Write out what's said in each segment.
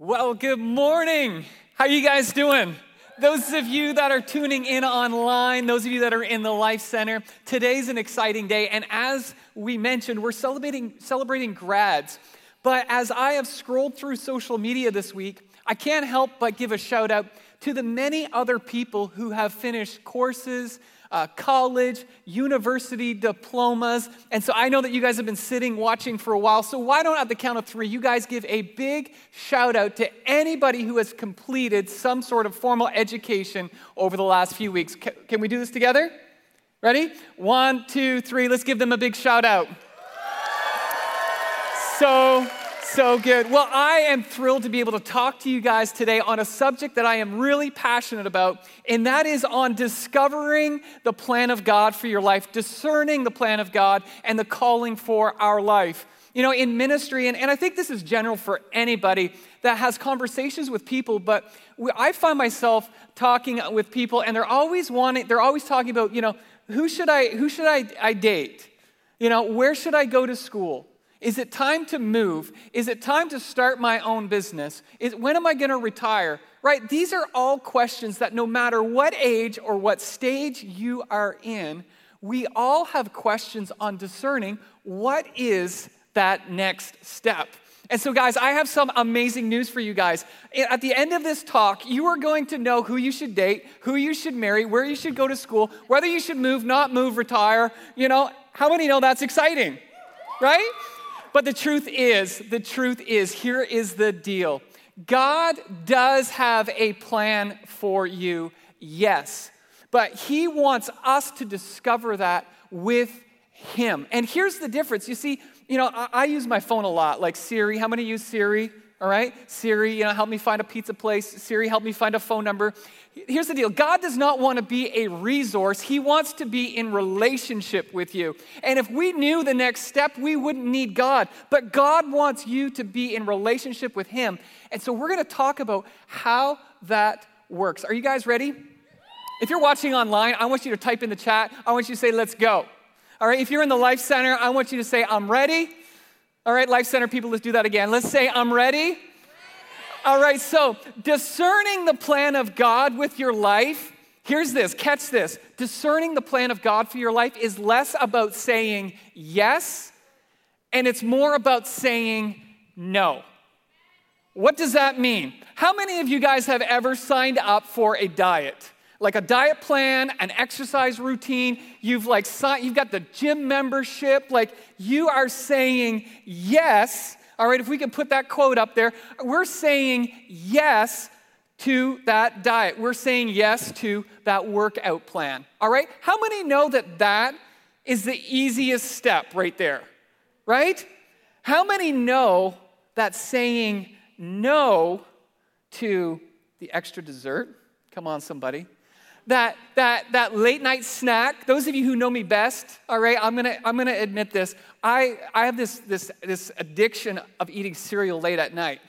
Well, good morning. How you guys doing? Those of you that are tuning in online, those of you that are in the Life Center, today's an exciting day. And as we mentioned, we're celebrating, celebrating grads. But as I have scrolled through social media this week, I can't help but give a shout out to the many other people who have finished courses, uh, college, university diplomas. And so I know that you guys have been sitting watching for a while. So why don't, at the count of three, you guys give a big shout out to anybody who has completed some sort of formal education over the last few weeks? Can, can we do this together? Ready? One, two, three. Let's give them a big shout out. So, so good. Well, I am thrilled to be able to talk to you guys today on a subject that I am really passionate about, and that is on discovering the plan of God for your life, discerning the plan of God and the calling for our life. You know, in ministry, and, and I think this is general for anybody that has conversations with people, but we, I find myself talking with people, and they're always wanting, they're always talking about, you know, who should I, who should I, I date? You know, where should I go to school? Is it time to move? Is it time to start my own business? Is, when am I going to retire? Right? These are all questions that no matter what age or what stage you are in, we all have questions on discerning what is that next step. And so, guys, I have some amazing news for you guys. At the end of this talk, you are going to know who you should date, who you should marry, where you should go to school, whether you should move, not move, retire. You know, how many know that's exciting? Right? But the truth is, the truth is, here is the deal God does have a plan for you, yes. But He wants us to discover that with Him. And here's the difference. You see, you know, I, I use my phone a lot, like Siri. How many use Siri? All right? Siri, you know, help me find a pizza place. Siri, help me find a phone number. Here's the deal God does not want to be a resource, He wants to be in relationship with you. And if we knew the next step, we wouldn't need God. But God wants you to be in relationship with Him. And so we're going to talk about how that works. Are you guys ready? If you're watching online, I want you to type in the chat. I want you to say, let's go. All right, if you're in the Life Center, I want you to say, I'm ready. All right, Life Center people, let's do that again. Let's say, I'm ready. All right, so discerning the plan of God with your life, here's this, catch this. Discerning the plan of God for your life is less about saying yes, and it's more about saying no. What does that mean? How many of you guys have ever signed up for a diet? like a diet plan, an exercise routine. You've like signed. you've got the gym membership. Like you are saying yes. All right, if we could put that quote up there, we're saying yes to that diet. We're saying yes to that workout plan. All right? How many know that that is the easiest step right there? Right? How many know that saying no to the extra dessert? Come on, somebody that, that, that late night snack, those of you who know me best, all right, I'm gonna, I'm gonna admit this. I, I have this, this, this addiction of eating cereal late at night,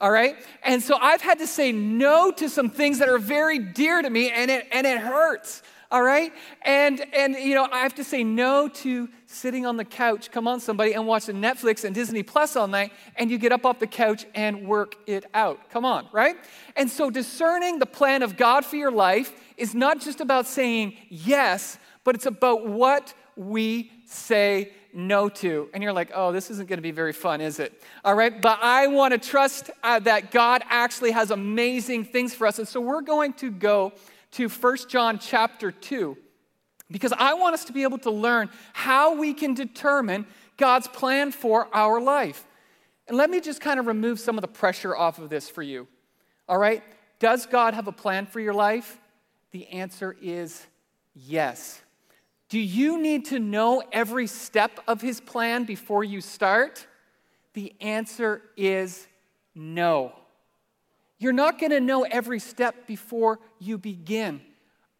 all right? And so I've had to say no to some things that are very dear to me, and it, and it hurts, all right? And, and, you know, I have to say no to sitting on the couch, come on, somebody, and watching Netflix and Disney Plus all night, and you get up off the couch and work it out. Come on, right? And so discerning the plan of God for your life is not just about saying yes, but it's about what we say no to. And you're like, oh, this isn't going to be very fun, is it? All right, but I want to trust uh, that God actually has amazing things for us. And so we're going to go to 1 John chapter 2 because I want us to be able to learn how we can determine God's plan for our life. And let me just kind of remove some of the pressure off of this for you. All right? Does God have a plan for your life? The answer is yes. Do you need to know every step of his plan before you start? The answer is no. You're not going to know every step before you begin.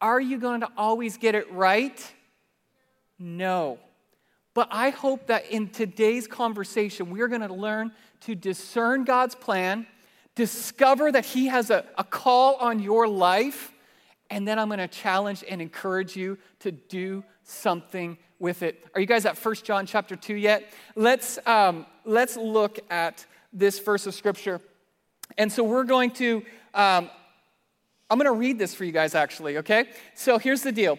Are you going to always get it right? No. But I hope that in today's conversation, we're going to learn to discern God's plan, discover that He has a, a call on your life, and then I'm going to challenge and encourage you to do something with it. Are you guys at First John chapter 2 yet? Let's, um, let's look at this verse of scripture. And so we're going to, um, I'm going to read this for you guys actually, okay? So here's the deal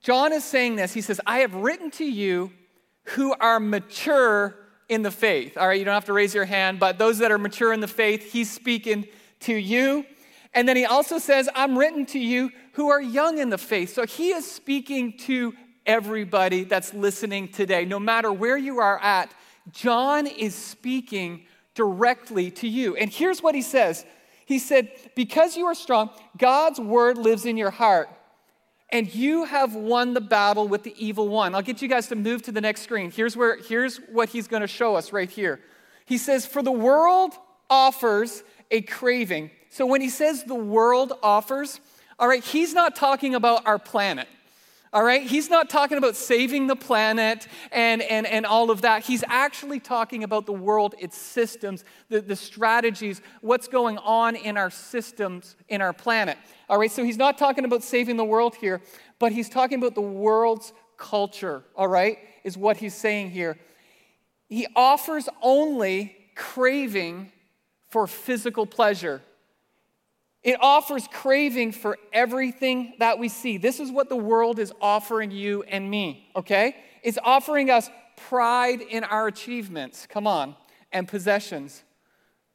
John is saying this. He says, I have written to you who are mature in the faith. All right, you don't have to raise your hand, but those that are mature in the faith, he's speaking to you. And then he also says, I'm written to you who are young in the faith. So he is speaking to everybody that's listening today, no matter where you are at. John is speaking directly to you. And here's what he says He said, Because you are strong, God's word lives in your heart and you have won the battle with the evil one. I'll get you guys to move to the next screen. Here's where here's what he's going to show us right here. He says, "For the world offers a craving." So when he says the world offers, all right, he's not talking about our planet. All right? He's not talking about saving the planet and, and, and all of that. He's actually talking about the world, its systems, the, the strategies, what's going on in our systems, in our planet. All right? So he's not talking about saving the world here, but he's talking about the world's culture. All right? Is what he's saying here. He offers only craving for physical pleasure. It offers craving for everything that we see. This is what the world is offering you and me, okay? It's offering us pride in our achievements, come on, and possessions.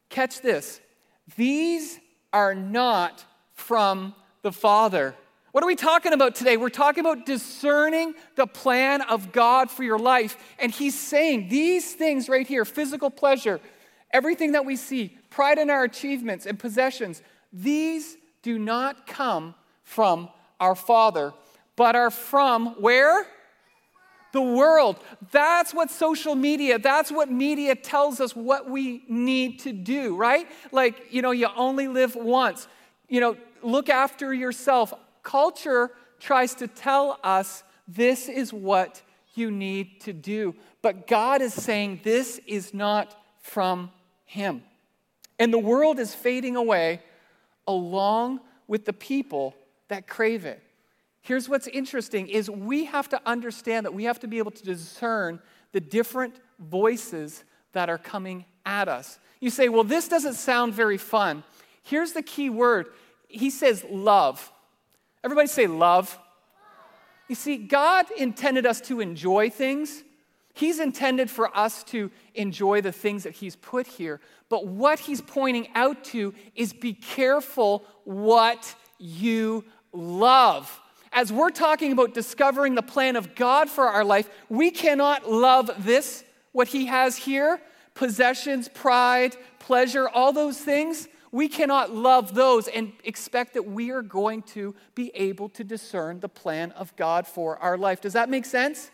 Catch this. These are not from the Father. What are we talking about today? We're talking about discerning the plan of God for your life. And He's saying these things right here physical pleasure, everything that we see, pride in our achievements and possessions these do not come from our Father, but are from where? The world. That's what social media, that's what media tells us what we need to do, right? Like, you know, you only live once. You know, look after yourself. Culture tries to tell us this is what you need to do. But God is saying this is not from Him. And the world is fading away along with the people that crave it. Here's what's interesting is we have to understand that we have to be able to discern the different voices that are coming at us. You say, "Well, this doesn't sound very fun." Here's the key word. He says love. Everybody say love. You see, God intended us to enjoy things. He's intended for us to enjoy the things that He's put here. But what He's pointing out to is be careful what you love. As we're talking about discovering the plan of God for our life, we cannot love this, what He has here possessions, pride, pleasure, all those things. We cannot love those and expect that we are going to be able to discern the plan of God for our life. Does that make sense?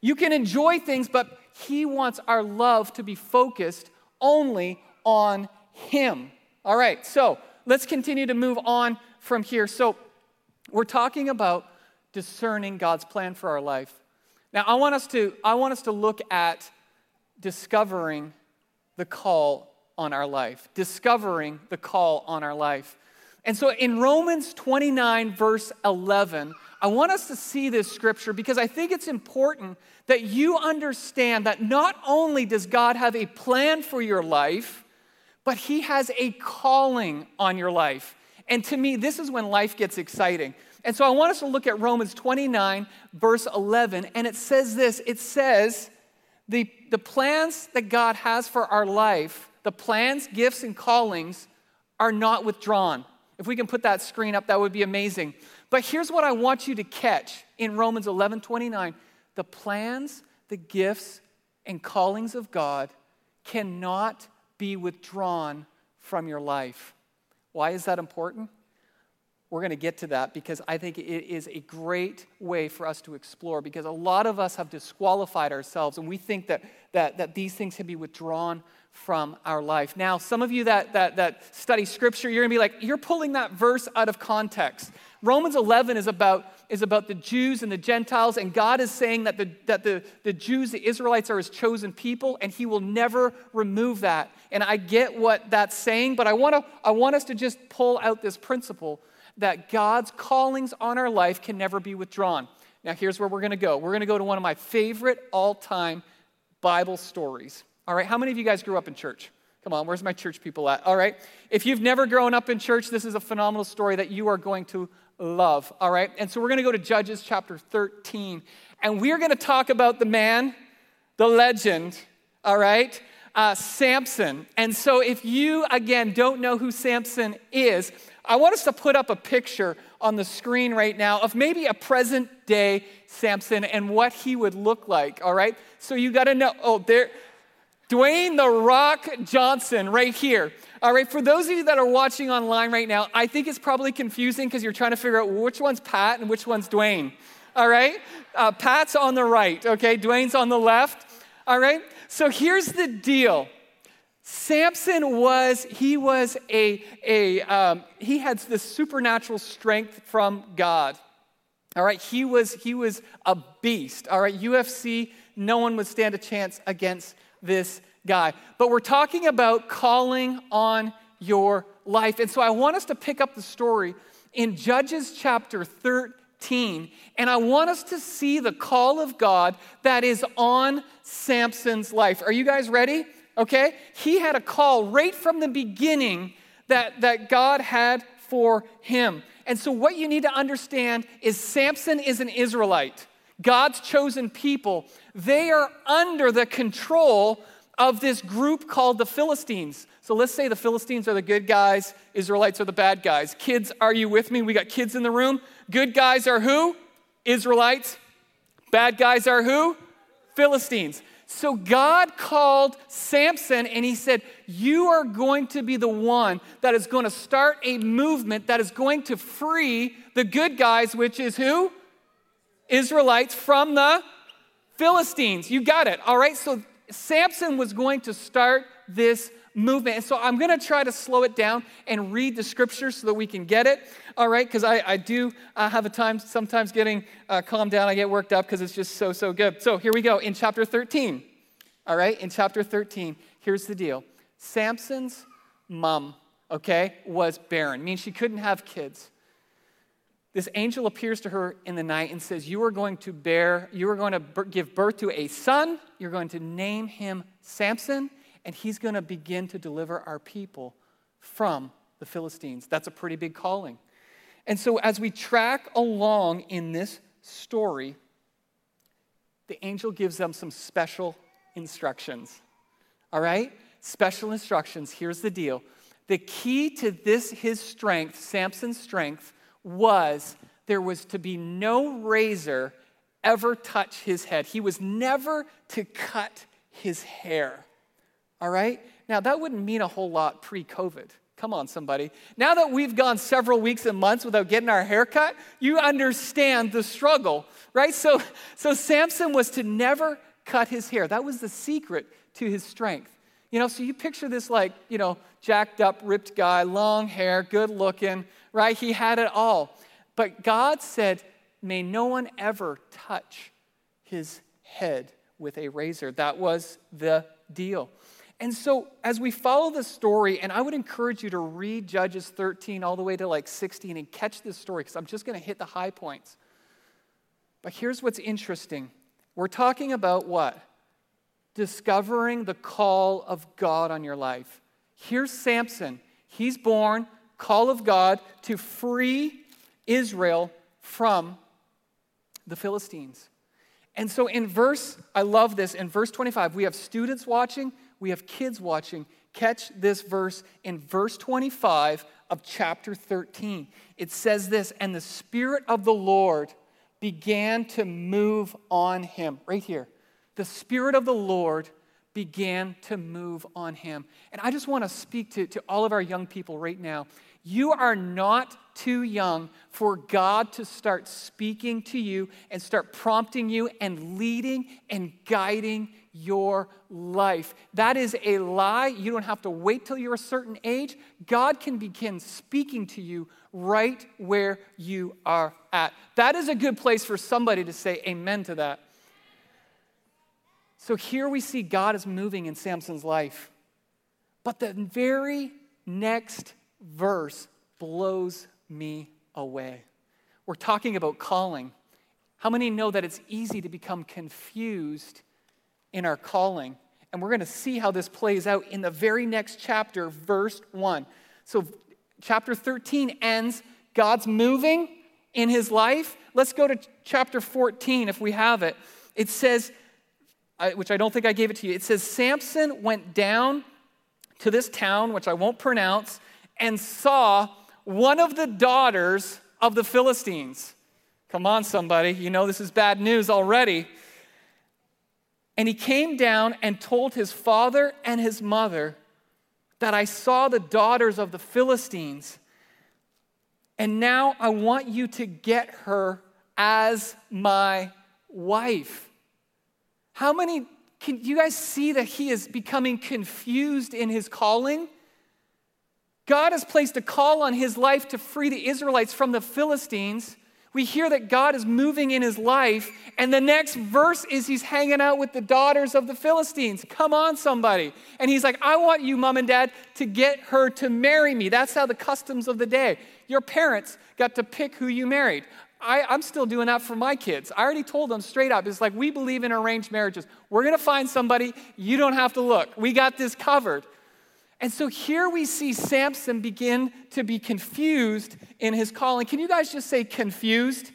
You can enjoy things, but He wants our love to be focused only on Him. All right, so let's continue to move on from here. So, we're talking about discerning God's plan for our life. Now, I want us to, I want us to look at discovering the call on our life, discovering the call on our life. And so in Romans 29, verse 11, I want us to see this scripture because I think it's important that you understand that not only does God have a plan for your life, but He has a calling on your life. And to me, this is when life gets exciting. And so I want us to look at Romans 29, verse 11, and it says this it says, the, the plans that God has for our life, the plans, gifts, and callings are not withdrawn. If we can put that screen up, that would be amazing. But here's what I want you to catch in Romans 11 29. The plans, the gifts, and callings of God cannot be withdrawn from your life. Why is that important? We're going to get to that because I think it is a great way for us to explore because a lot of us have disqualified ourselves and we think that, that, that these things can be withdrawn from our life. Now, some of you that, that, that study scripture, you're going to be like, you're pulling that verse out of context. Romans 11 is about, is about the Jews and the Gentiles, and God is saying that, the, that the, the Jews, the Israelites, are his chosen people, and he will never remove that. And I get what that's saying, but I, wanna, I want us to just pull out this principle that God's callings on our life can never be withdrawn. Now, here's where we're going to go. We're going to go to one of my favorite all time Bible stories. All right, how many of you guys grew up in church? Come on, where's my church people at? All right. If you've never grown up in church, this is a phenomenal story that you are going to love. All right. And so we're going to go to Judges chapter 13. And we are going to talk about the man, the legend, all right, uh, Samson. And so if you, again, don't know who Samson is, I want us to put up a picture on the screen right now of maybe a present day Samson and what he would look like, all right? So you got to know, oh, there, Dwayne The Rock Johnson right here. All right, for those of you that are watching online right now, I think it's probably confusing because you're trying to figure out which one's Pat and which one's Dwayne. All right, uh, Pat's on the right, okay, Dwayne's on the left. All right, so here's the deal. Samson was, he was a, a um, he had this supernatural strength from God. All right, he was, he was a beast. All right, UFC, no one would stand a chance against this guy. But we're talking about calling on your life. And so I want us to pick up the story in Judges chapter 13. And I want us to see the call of God that is on Samson's life. Are you guys ready? Okay? He had a call right from the beginning that, that God had for him. And so, what you need to understand is Samson is an Israelite. God's chosen people, they are under the control of this group called the Philistines. So let's say the Philistines are the good guys, Israelites are the bad guys. Kids, are you with me? We got kids in the room. Good guys are who? Israelites. Bad guys are who? Philistines. So God called Samson and he said, You are going to be the one that is going to start a movement that is going to free the good guys, which is who? Israelites from the Philistines. You got it. All right. So Samson was going to start this movement. And so I'm going to try to slow it down and read the scripture so that we can get it. All right. Because I, I do uh, have a time sometimes getting uh, calmed down. I get worked up because it's just so, so good. So here we go in chapter 13. All right. In chapter 13, here's the deal Samson's mom, okay, was barren, means she couldn't have kids this angel appears to her in the night and says, You are going to bear, you are going to give birth to a son. You're going to name him Samson, and he's going to begin to deliver our people from the Philistines. That's a pretty big calling. And so, as we track along in this story, the angel gives them some special instructions. All right? Special instructions. Here's the deal the key to this, his strength, Samson's strength, was there was to be no razor ever touch his head. He was never to cut his hair. All right? Now, that wouldn't mean a whole lot pre COVID. Come on, somebody. Now that we've gone several weeks and months without getting our hair cut, you understand the struggle, right? So, so Samson was to never cut his hair. That was the secret to his strength. You know, so you picture this like, you know, jacked up, ripped guy, long hair, good looking, right? He had it all. But God said, May no one ever touch his head with a razor. That was the deal. And so, as we follow the story, and I would encourage you to read Judges 13 all the way to like 16 and catch this story because I'm just going to hit the high points. But here's what's interesting we're talking about what? Discovering the call of God on your life. Here's Samson. He's born call of God to free Israel from the Philistines. And so in verse, I love this, in verse 25, we have students watching, we have kids watching. Catch this verse in verse 25 of chapter 13. It says this, and the Spirit of the Lord began to move on him. Right here. The Spirit of the Lord began to move on him. And I just want to speak to, to all of our young people right now. You are not too young for God to start speaking to you and start prompting you and leading and guiding your life. That is a lie. You don't have to wait till you're a certain age. God can begin speaking to you right where you are at. That is a good place for somebody to say amen to that. So here we see God is moving in Samson's life. But the very next verse blows me away. We're talking about calling. How many know that it's easy to become confused in our calling? And we're going to see how this plays out in the very next chapter, verse 1. So, chapter 13 ends, God's moving in his life. Let's go to chapter 14 if we have it. It says, which I don't think I gave it to you, it says, Samson went down to this town, which I won't pronounce, and saw one of the daughters of the Philistines. Come on, somebody. You know this is bad news already. And he came down and told his father and his mother that I saw the daughters of the Philistines. And now I want you to get her as my wife. How many can you guys see that he is becoming confused in his calling? God has placed a call on his life to free the Israelites from the Philistines. We hear that God is moving in his life, and the next verse is he's hanging out with the daughters of the Philistines. Come on, somebody. And he's like, I want you, mom and dad, to get her to marry me. That's how the customs of the day. Your parents got to pick who you married. I, am still doing that for my kids. I already told them straight up. It's like, we believe in arranged marriages. We're going to find somebody. You don't have to look. We got this covered. And so here we see Samson begin to be confused in his calling. Can you guys just say confused?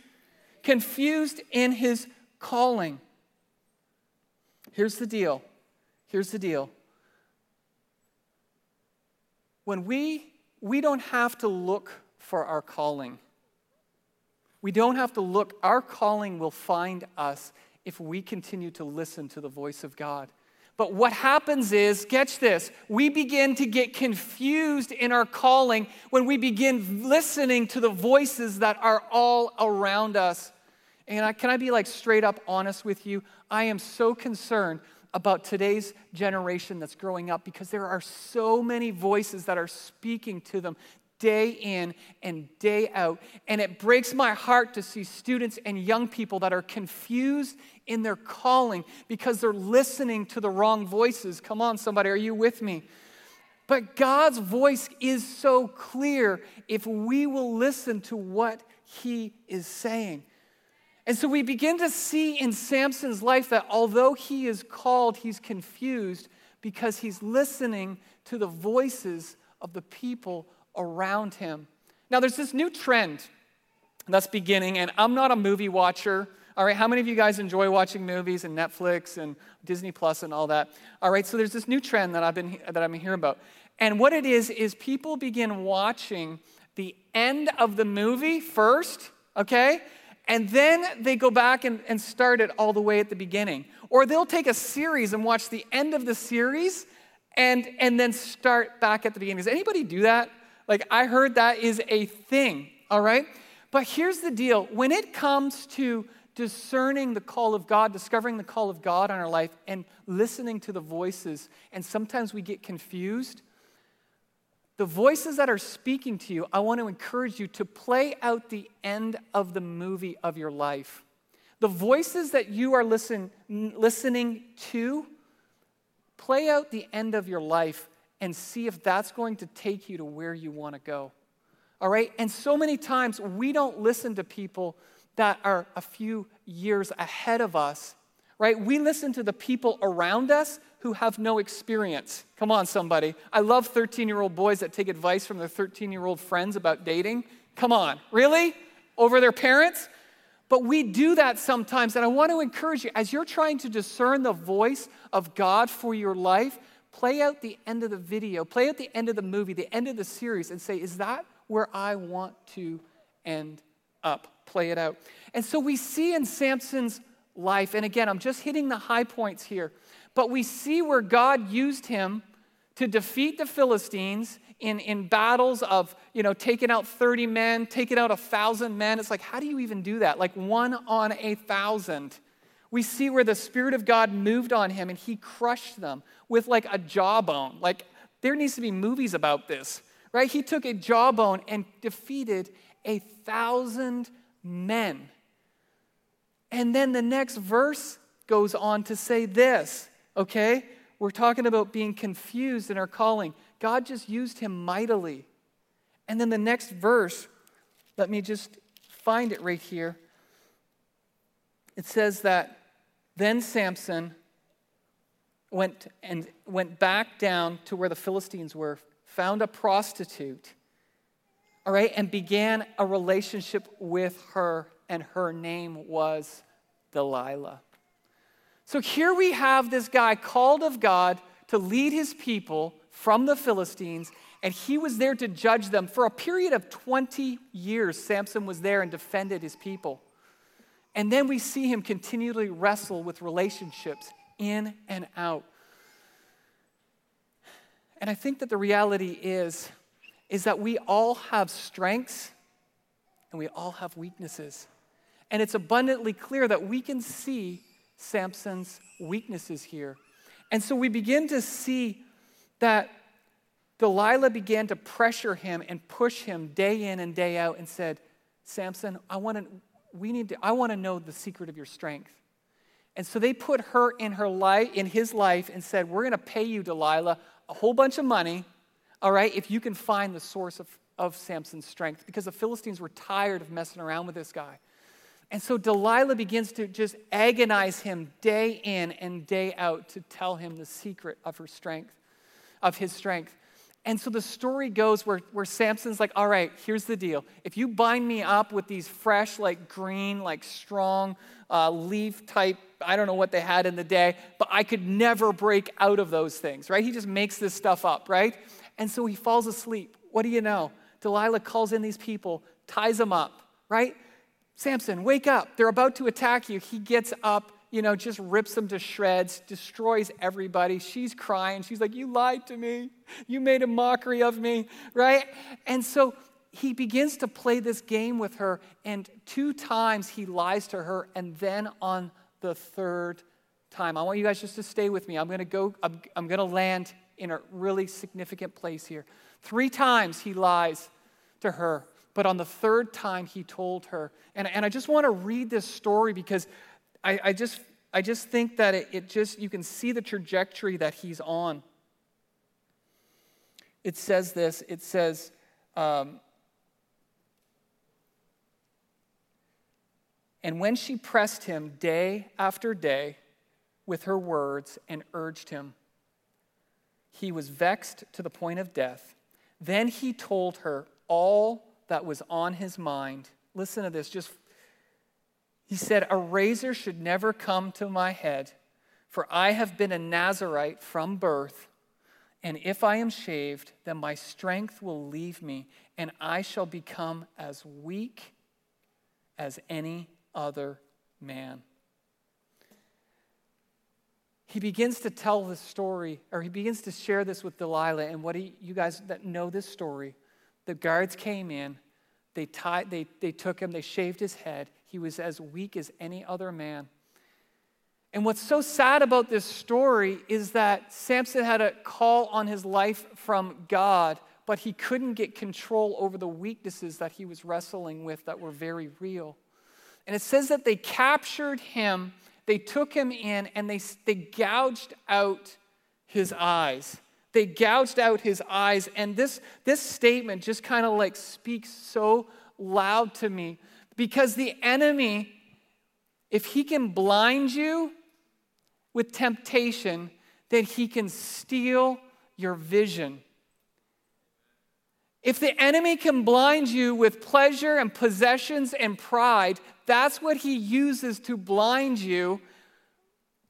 Confused in his calling. Here's the deal. Here's the deal. When we we don't have to look for our calling. We don't have to look. Our calling will find us if we continue to listen to the voice of God. But what happens is, catch this, we begin to get confused in our calling when we begin listening to the voices that are all around us. And I, can I be like straight up honest with you? I am so concerned about today's generation that's growing up because there are so many voices that are speaking to them day in and day out. And it breaks my heart to see students and young people that are confused in their calling because they're listening to the wrong voices. Come on, somebody, are you with me? But God's voice is so clear if we will listen to what He is saying. And so we begin to see in Samson's life that although he is called, he's confused because he's listening to the voices of the people around him. Now, there's this new trend that's beginning, and I'm not a movie watcher. All right, how many of you guys enjoy watching movies and Netflix and Disney Plus and all that? All right, so there's this new trend that I've been that been hearing about. And what it is is people begin watching the end of the movie first, okay? And then they go back and, and start it all the way at the beginning. Or they'll take a series and watch the end of the series and, and then start back at the beginning. Does anybody do that? Like, I heard that is a thing, all right? But here's the deal when it comes to discerning the call of God, discovering the call of God on our life, and listening to the voices, and sometimes we get confused. The voices that are speaking to you, I want to encourage you to play out the end of the movie of your life. The voices that you are listen, listening to, play out the end of your life and see if that's going to take you to where you want to go. All right? And so many times we don't listen to people that are a few years ahead of us, right? We listen to the people around us who have no experience. Come on, somebody. I love 13 year old boys that take advice from their 13 year old friends about dating. Come on, really? Over their parents? But we do that sometimes, and I want to encourage you as you're trying to discern the voice of God for your life, play out the end of the video, play out the end of the movie, the end of the series, and say, Is that where I want to end up? Play it out. And so we see in Samson's life, and again, I'm just hitting the high points here, but we see where God used him to defeat the Philistines in, in battles of, you know, taking out 30 men, taking out a thousand men. It's like, how do you even do that? Like one on a thousand. We see where the Spirit of God moved on him and he crushed them with like a jawbone. Like, there needs to be movies about this, right? He took a jawbone and defeated a thousand men. And then the next verse goes on to say this, okay? We're talking about being confused in our calling. God just used him mightily. And then the next verse, let me just find it right here. It says that then Samson went and went back down to where the Philistines were, found a prostitute, all right, and began a relationship with her, and her name was Delilah. So here we have this guy called of God to lead his people from the Philistines, and he was there to judge them. For a period of 20 years, Samson was there and defended his people. And then we see him continually wrestle with relationships in and out. And I think that the reality is is that we all have strengths and we all have weaknesses. And it's abundantly clear that we can see Samson's weaknesses here. And so we begin to see that Delilah began to pressure him and push him day in and day out and said, Samson, I want to, we need to, I want to know the secret of your strength. And so they put her in her life, in his life, and said, We're going to pay you, Delilah, a whole bunch of money, all right, if you can find the source of, of Samson's strength. Because the Philistines were tired of messing around with this guy. And so Delilah begins to just agonize him day in and day out to tell him the secret of her strength, of his strength. And so the story goes where, where Samson's like, all right, here's the deal. If you bind me up with these fresh, like green, like strong uh, leaf type, I don't know what they had in the day, but I could never break out of those things, right? He just makes this stuff up, right? And so he falls asleep. What do you know? Delilah calls in these people, ties them up, right? Samson, wake up. They're about to attack you. He gets up, you know, just rips them to shreds, destroys everybody. She's crying. She's like, You lied to me. You made a mockery of me, right? And so he begins to play this game with her, and two times he lies to her, and then on the third time, I want you guys just to stay with me. I'm gonna go, I'm, I'm gonna land in a really significant place here. Three times he lies to her. But on the third time, he told her. And, and I just want to read this story because I, I, just, I just think that it, it just, you can see the trajectory that he's on. It says this it says, um, and when she pressed him day after day with her words and urged him, he was vexed to the point of death. Then he told her all that was on his mind. Listen to this. Just he said, "A razor should never come to my head, for I have been a Nazarite from birth, and if I am shaved, then my strength will leave me, and I shall become as weak as any other man." he begins to tell this story, or he begins to share this with Delilah. And what he, you guys that know this story, the guards came in, they, tied, they, they took him, they shaved his head. He was as weak as any other man. And what's so sad about this story is that Samson had a call on his life from God, but he couldn't get control over the weaknesses that he was wrestling with that were very real. And it says that they captured him, they took him in, and they, they gouged out his eyes they gouged out his eyes. And this, this statement just kind of like speaks so loud to me because the enemy, if he can blind you with temptation, then he can steal your vision. If the enemy can blind you with pleasure and possessions and pride, that's what he uses to blind you.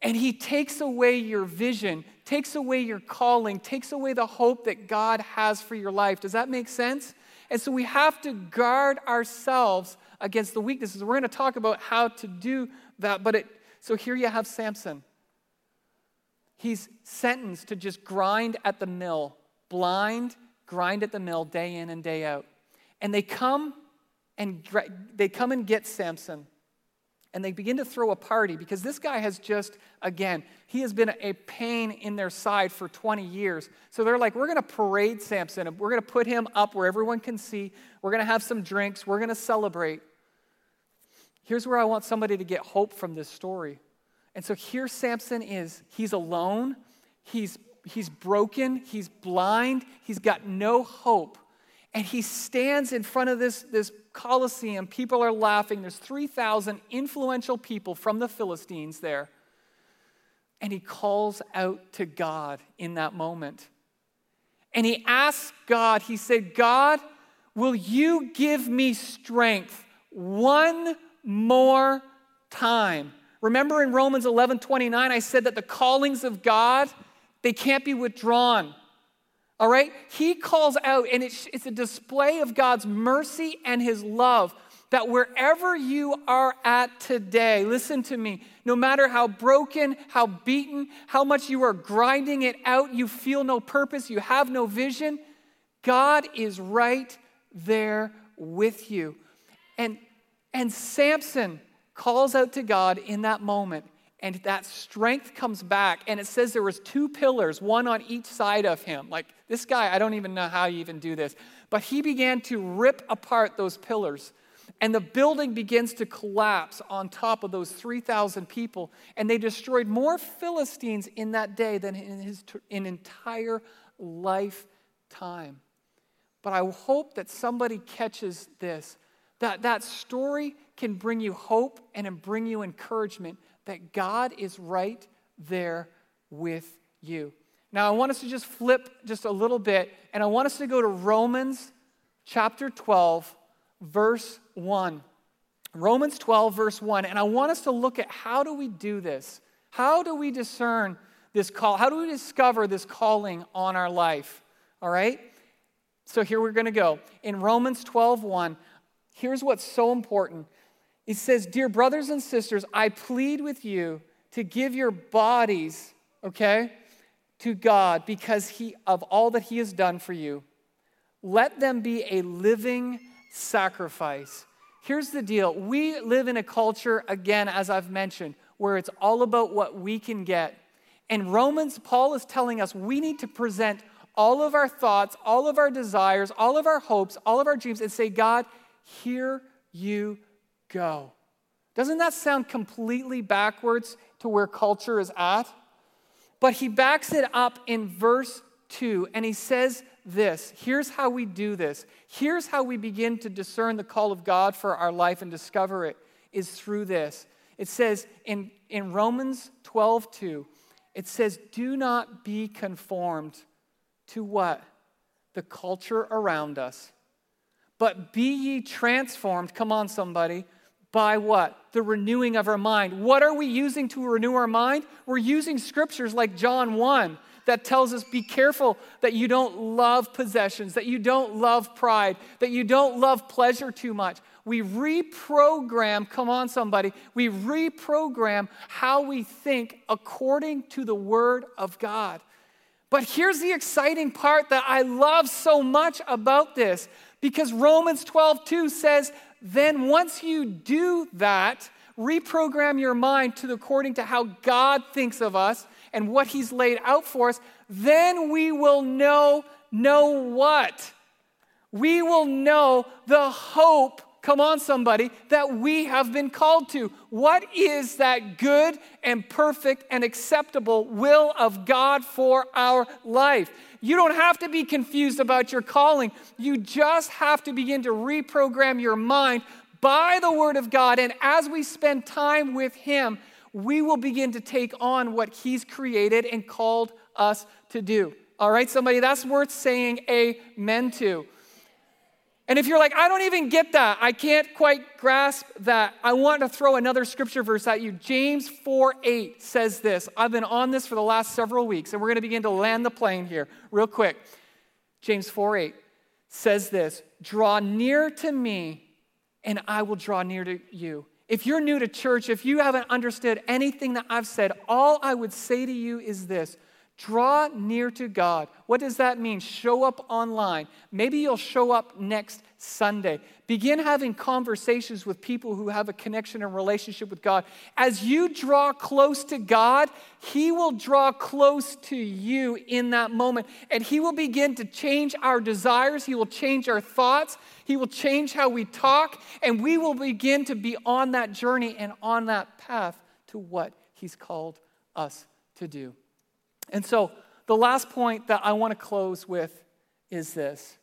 And he takes away your vision takes away your calling, takes away the hope that God has for your life. Does that make sense? And so we have to guard ourselves against the weaknesses. We're going to talk about how to do that, but it so here you have Samson. He's sentenced to just grind at the mill, blind, grind at the mill day in and day out. And they come and they come and get Samson and they begin to throw a party because this guy has just, again, he has been a pain in their side for 20 years. So they're like, we're going to parade Samson. We're going to put him up where everyone can see. We're going to have some drinks. We're going to celebrate. Here's where I want somebody to get hope from this story. And so here Samson is. He's alone. He's, he's broken. He's blind. He's got no hope. And he stands in front of this, this Colosseum. People are laughing. There's 3,000 influential people from the Philistines there. and he calls out to God in that moment. And he asks God, he said, God, will you give me strength one more time? Remember in Romans 11 29, I said that the callings of God, they can't be withdrawn. All right? He calls out, and it's, it's a display of God's mercy and his love that wherever you are at today, listen to me, no matter how broken, how beaten, how much you are grinding it out, you feel no purpose, you have no vision, God is right there with you. And, and Samson calls out to God in that moment and that strength comes back and it says there was two pillars one on each side of him. Like this guy i don't even know how you even do this. But he began to rip apart those pillars and the building begins to collapse on top of those 3000 people and they destroyed more philistines in that day than in his in entire lifetime. But i hope that somebody catches this that that story can bring you hope and bring you encouragement that God is right there with you. Now, I want us to just flip just a little bit, and I want us to go to Romans chapter 12, verse 1. Romans 12, verse 1. And I want us to look at how do we do this? How do we discern this call? How do we discover this calling on our life? All right? So here we're going to go. In Romans 12, 1, here's what's so important it says, Dear brothers and sisters, I plead with you to give your bodies, okay, to God because he, of all that He has done for you. Let them be a living sacrifice. Here's the deal we live in a culture, again, as I've mentioned, where it's all about what we can get. And Romans, Paul is telling us we need to present all of our thoughts, all of our desires, all of our hopes, all of our dreams, and say, God, here you go. Doesn't that sound completely backwards to where culture is at? But he backs it up in verse 2 and he says this here's how we do this. Here's how we begin to discern the call of God for our life and discover it is through this. It says in, in Romans 12 2, it says, Do not be conformed to what? The culture around us, but be ye transformed. Come on, somebody by what? The renewing of our mind. What are we using to renew our mind? We're using scriptures like John 1 that tells us be careful that you don't love possessions, that you don't love pride, that you don't love pleasure too much. We reprogram, come on, somebody, we reprogram how we think according to the Word of God. But here's the exciting part that I love so much about this because Romans 12, 2 says then once you do that, reprogram your mind to according to how God thinks of us and what he's laid out for us, then we will know know what? We will know the hope Come on, somebody, that we have been called to. What is that good and perfect and acceptable will of God for our life? You don't have to be confused about your calling. You just have to begin to reprogram your mind by the Word of God. And as we spend time with Him, we will begin to take on what He's created and called us to do. All right, somebody, that's worth saying amen to. And if you're like, I don't even get that, I can't quite grasp that, I want to throw another scripture verse at you. James 4 8 says this. I've been on this for the last several weeks, and we're going to begin to land the plane here real quick. James 4 8 says this Draw near to me, and I will draw near to you. If you're new to church, if you haven't understood anything that I've said, all I would say to you is this Draw near to God. What does that mean? Show up online. Maybe you'll show up next Sunday. Begin having conversations with people who have a connection and relationship with God. As you draw close to God, He will draw close to you in that moment. And He will begin to change our desires. He will change our thoughts. He will change how we talk. And we will begin to be on that journey and on that path to what He's called us to do. And so, the last point that I want to close with is this.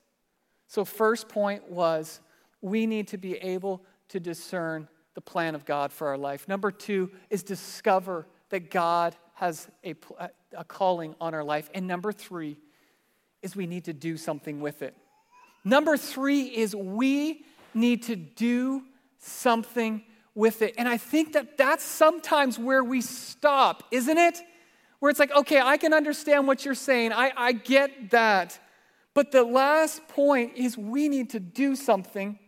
So, first point was we need to be able to discern the plan of God for our life. Number two is discover that God has a, a calling on our life. And number three is we need to do something with it. Number three is we need to do something with it. And I think that that's sometimes where we stop, isn't it? Where it's like, okay, I can understand what you're saying, I, I get that. But the last point is we need to do something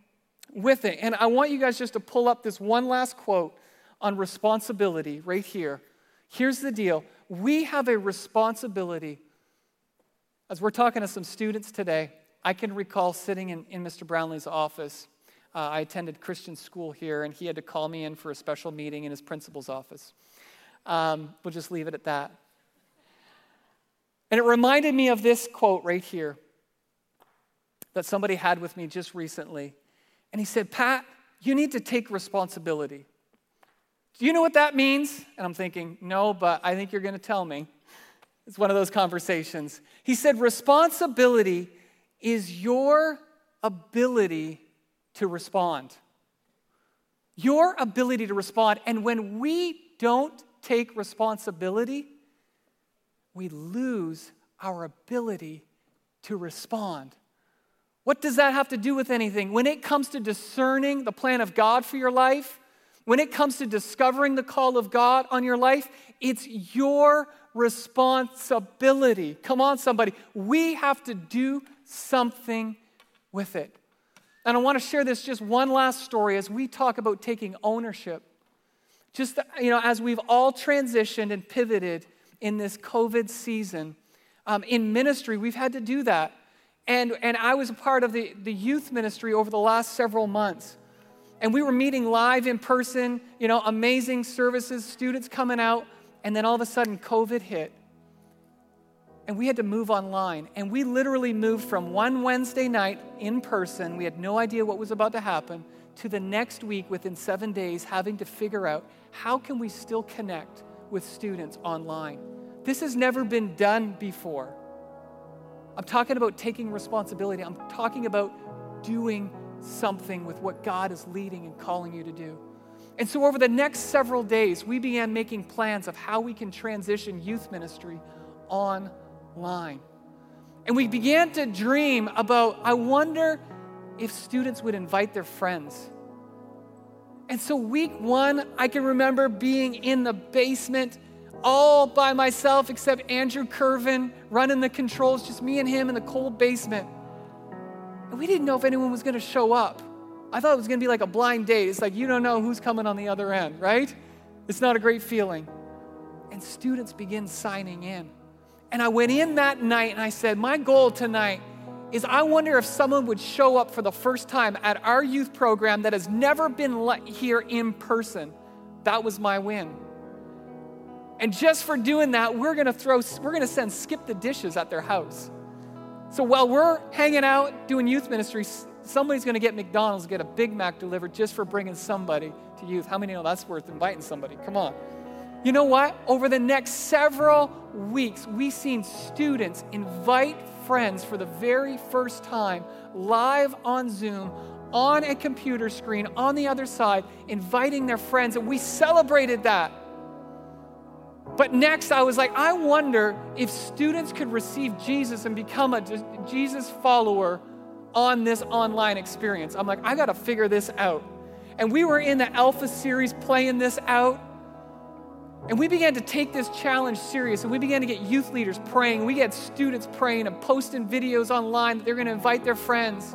with it. And I want you guys just to pull up this one last quote on responsibility right here. Here's the deal we have a responsibility. As we're talking to some students today, I can recall sitting in, in Mr. Brownlee's office. Uh, I attended Christian school here, and he had to call me in for a special meeting in his principal's office. Um, we'll just leave it at that. And it reminded me of this quote right here that somebody had with me just recently. And he said, Pat, you need to take responsibility. Do you know what that means? And I'm thinking, no, but I think you're going to tell me. It's one of those conversations. He said, responsibility is your ability to respond. Your ability to respond. And when we don't take responsibility, we lose our ability to respond. What does that have to do with anything? When it comes to discerning the plan of God for your life, when it comes to discovering the call of God on your life, it's your responsibility. Come on, somebody. We have to do something with it. And I want to share this just one last story as we talk about taking ownership. Just, you know, as we've all transitioned and pivoted in this COVID season, um, in ministry, we've had to do that. And, and I was a part of the, the youth ministry over the last several months. And we were meeting live in person, you know, amazing services, students coming out. And then all of a sudden, COVID hit. And we had to move online. And we literally moved from one Wednesday night in person, we had no idea what was about to happen, to the next week within seven days having to figure out how can we still connect with students online. This has never been done before. I'm talking about taking responsibility. I'm talking about doing something with what God is leading and calling you to do. And so, over the next several days, we began making plans of how we can transition youth ministry online. And we began to dream about I wonder if students would invite their friends. And so, week one, I can remember being in the basement all by myself except Andrew Curvin running the controls, just me and him in the cold basement. And we didn't know if anyone was going to show up. I thought it was going to be like a blind date. It's like you don't know who's coming on the other end, right? It's not a great feeling. And students begin signing in. And I went in that night and I said, My goal tonight is I wonder if someone would show up for the first time at our youth program that has never been here in person. That was my win. And just for doing that, we're gonna throw, we're gonna send skip the dishes at their house. So while we're hanging out doing youth ministry, somebody's gonna get McDonald's, get a Big Mac delivered just for bringing somebody to youth. How many know that's worth inviting somebody? Come on. You know what? Over the next several weeks, we've seen students invite friends for the very first time live on Zoom, on a computer screen, on the other side, inviting their friends. And we celebrated that. But next, I was like, I wonder if students could receive Jesus and become a Jesus follower on this online experience. I'm like, I got to figure this out. And we were in the Alpha series playing this out. And we began to take this challenge serious. And we began to get youth leaders praying. We get students praying and posting videos online that they're going to invite their friends.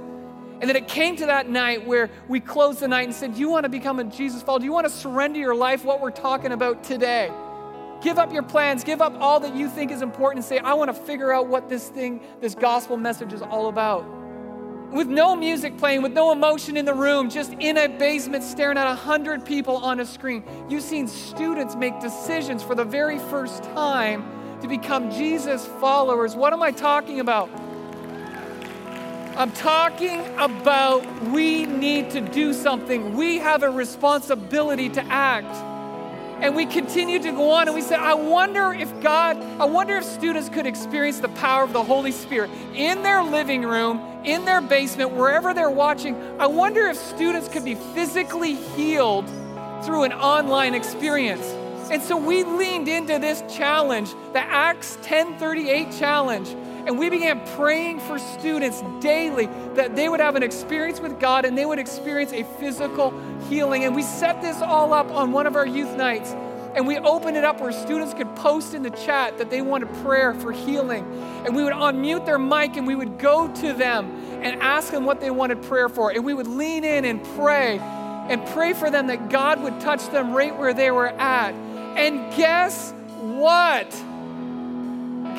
And then it came to that night where we closed the night and said, Do you want to become a Jesus follower? Do you want to surrender your life? What we're talking about today. Give up your plans, give up all that you think is important, and say, I want to figure out what this thing, this gospel message is all about. With no music playing, with no emotion in the room, just in a basement staring at a hundred people on a screen. You've seen students make decisions for the very first time to become Jesus followers. What am I talking about? I'm talking about we need to do something. We have a responsibility to act. And we continued to go on and we said, I wonder if God, I wonder if students could experience the power of the Holy Spirit in their living room, in their basement, wherever they're watching. I wonder if students could be physically healed through an online experience. And so we leaned into this challenge, the Acts 1038 challenge. And we began praying for students daily that they would have an experience with God and they would experience a physical healing. And we set this all up on one of our youth nights. And we opened it up where students could post in the chat that they wanted prayer for healing. And we would unmute their mic and we would go to them and ask them what they wanted prayer for. And we would lean in and pray and pray for them that God would touch them right where they were at. And guess what?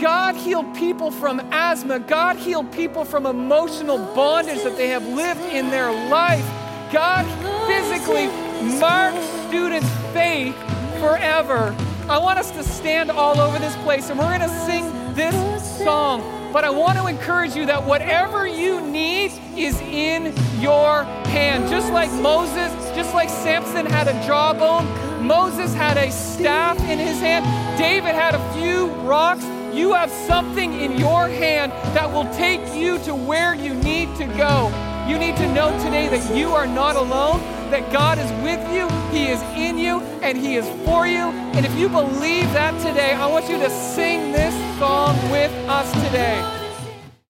God healed people from asthma. God healed people from emotional bondage that they have lived in their life. God physically marked students' faith forever. I want us to stand all over this place and we're going to sing this song. But I want to encourage you that whatever you need is in your hand. Just like Moses, just like Samson had a jawbone, Moses had a staff in his hand, David had a few rocks. You have something in your hand that will take you to where you need to go. You need to know today that you are not alone, that God is with you, He is in you, and He is for you. And if you believe that today, I want you to sing this song with us today.